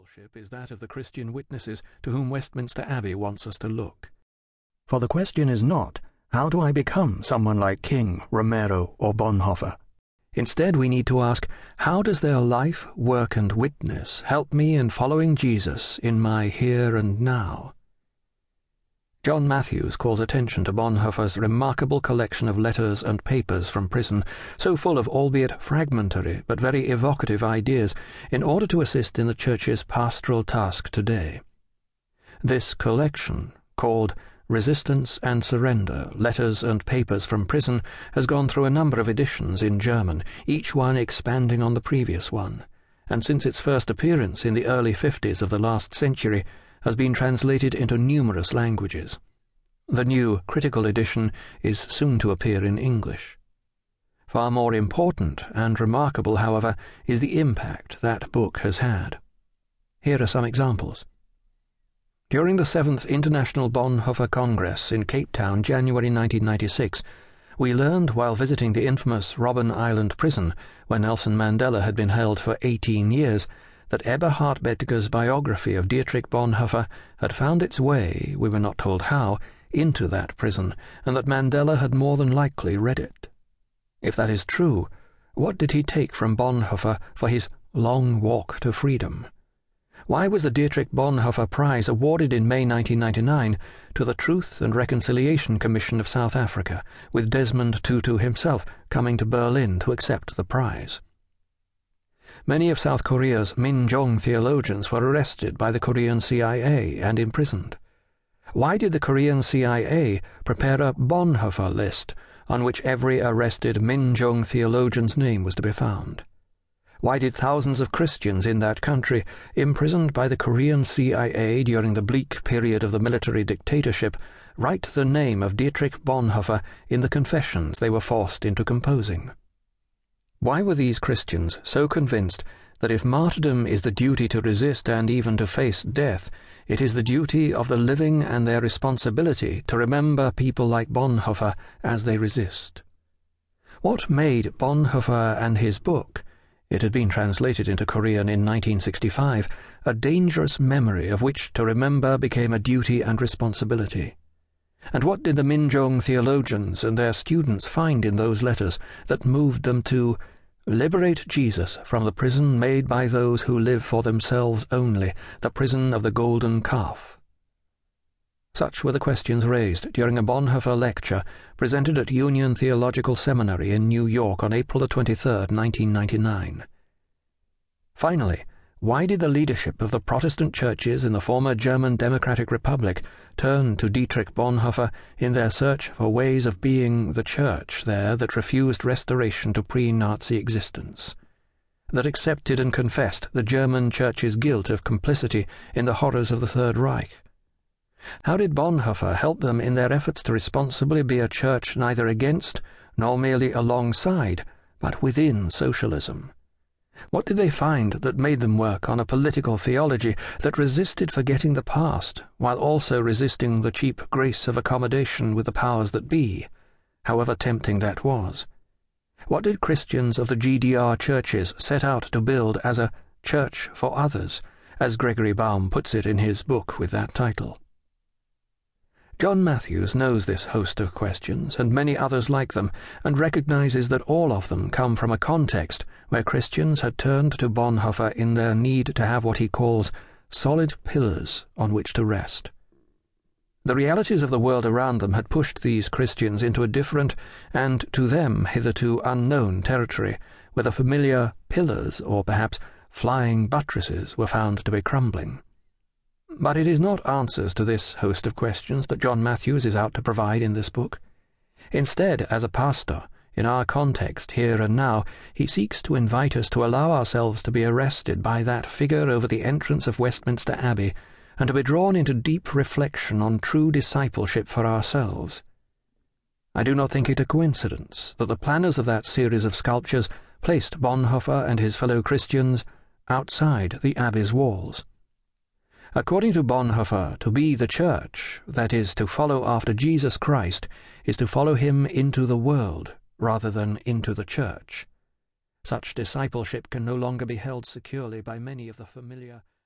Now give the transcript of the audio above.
discipleship is that of the Christian witnesses to whom Westminster Abbey wants us to look. For the question is not, how do I become someone like King, Romero, or Bonhoeffer? Instead, we need to ask, how does their life, work, and witness help me in following Jesus in my here and now? John Matthews calls attention to Bonhoeffer's remarkable collection of letters and papers from prison, so full of albeit fragmentary but very evocative ideas, in order to assist in the Church's pastoral task today. This collection, called Resistance and Surrender Letters and Papers from Prison, has gone through a number of editions in German, each one expanding on the previous one, and since its first appearance in the early 50s of the last century, has been translated into numerous languages. The new critical edition is soon to appear in English. Far more important and remarkable, however, is the impact that book has had. Here are some examples. During the Seventh International Bonhoeffer Congress in Cape Town, January 1996, we learned while visiting the infamous Robben Island prison, where Nelson Mandela had been held for 18 years, that Eberhard Bethge's biography of Dietrich Bonhoeffer had found its way, we were not told how, into that prison, and that Mandela had more than likely read it. If that is true, what did he take from Bonhoeffer for his long walk to freedom? Why was the Dietrich Bonhoeffer Prize awarded in May 1999 to the Truth and Reconciliation Commission of South Africa, with Desmond Tutu himself coming to Berlin to accept the prize? Many of South Korea's Minjung theologians were arrested by the Korean CIA and imprisoned. Why did the Korean CIA prepare a Bonhoeffer list on which every arrested Minjung theologian's name was to be found? Why did thousands of Christians in that country, imprisoned by the Korean CIA during the bleak period of the military dictatorship, write the name of Dietrich Bonhoeffer in the confessions they were forced into composing? Why were these Christians so convinced that if martyrdom is the duty to resist and even to face death, it is the duty of the living and their responsibility to remember people like Bonhoeffer as they resist? What made Bonhoeffer and his book, it had been translated into Korean in 1965, a dangerous memory of which to remember became a duty and responsibility? And what did the Minjung theologians and their students find in those letters that moved them to liberate Jesus from the prison made by those who live for themselves only, the prison of the golden calf? Such were the questions raised during a Bonhoeffer lecture presented at Union Theological Seminary in New York on April 23, 1999. Finally, why did the leadership of the Protestant churches in the former German Democratic Republic turn to Dietrich Bonhoeffer in their search for ways of being the church there that refused restoration to pre Nazi existence? That accepted and confessed the German church's guilt of complicity in the horrors of the Third Reich? How did Bonhoeffer help them in their efforts to responsibly be a church neither against nor merely alongside, but within socialism? What did they find that made them work on a political theology that resisted forgetting the past, while also resisting the cheap grace of accommodation with the powers that be, however tempting that was? What did Christians of the GDR churches set out to build as a church for others, as Gregory Baum puts it in his book with that title? John Matthews knows this host of questions and many others like them, and recognizes that all of them come from a context where Christians had turned to Bonhoeffer in their need to have what he calls solid pillars on which to rest. The realities of the world around them had pushed these Christians into a different and to them hitherto unknown territory, where the familiar pillars, or perhaps flying buttresses, were found to be crumbling. But it is not answers to this host of questions that John Matthews is out to provide in this book. Instead, as a pastor, in our context here and now, he seeks to invite us to allow ourselves to be arrested by that figure over the entrance of Westminster Abbey and to be drawn into deep reflection on true discipleship for ourselves. I do not think it a coincidence that the planners of that series of sculptures placed Bonhoeffer and his fellow Christians outside the Abbey's walls. According to Bonhoeffer, to be the church, that is, to follow after Jesus Christ, is to follow him into the world rather than into the church. Such discipleship can no longer be held securely by many of the familiar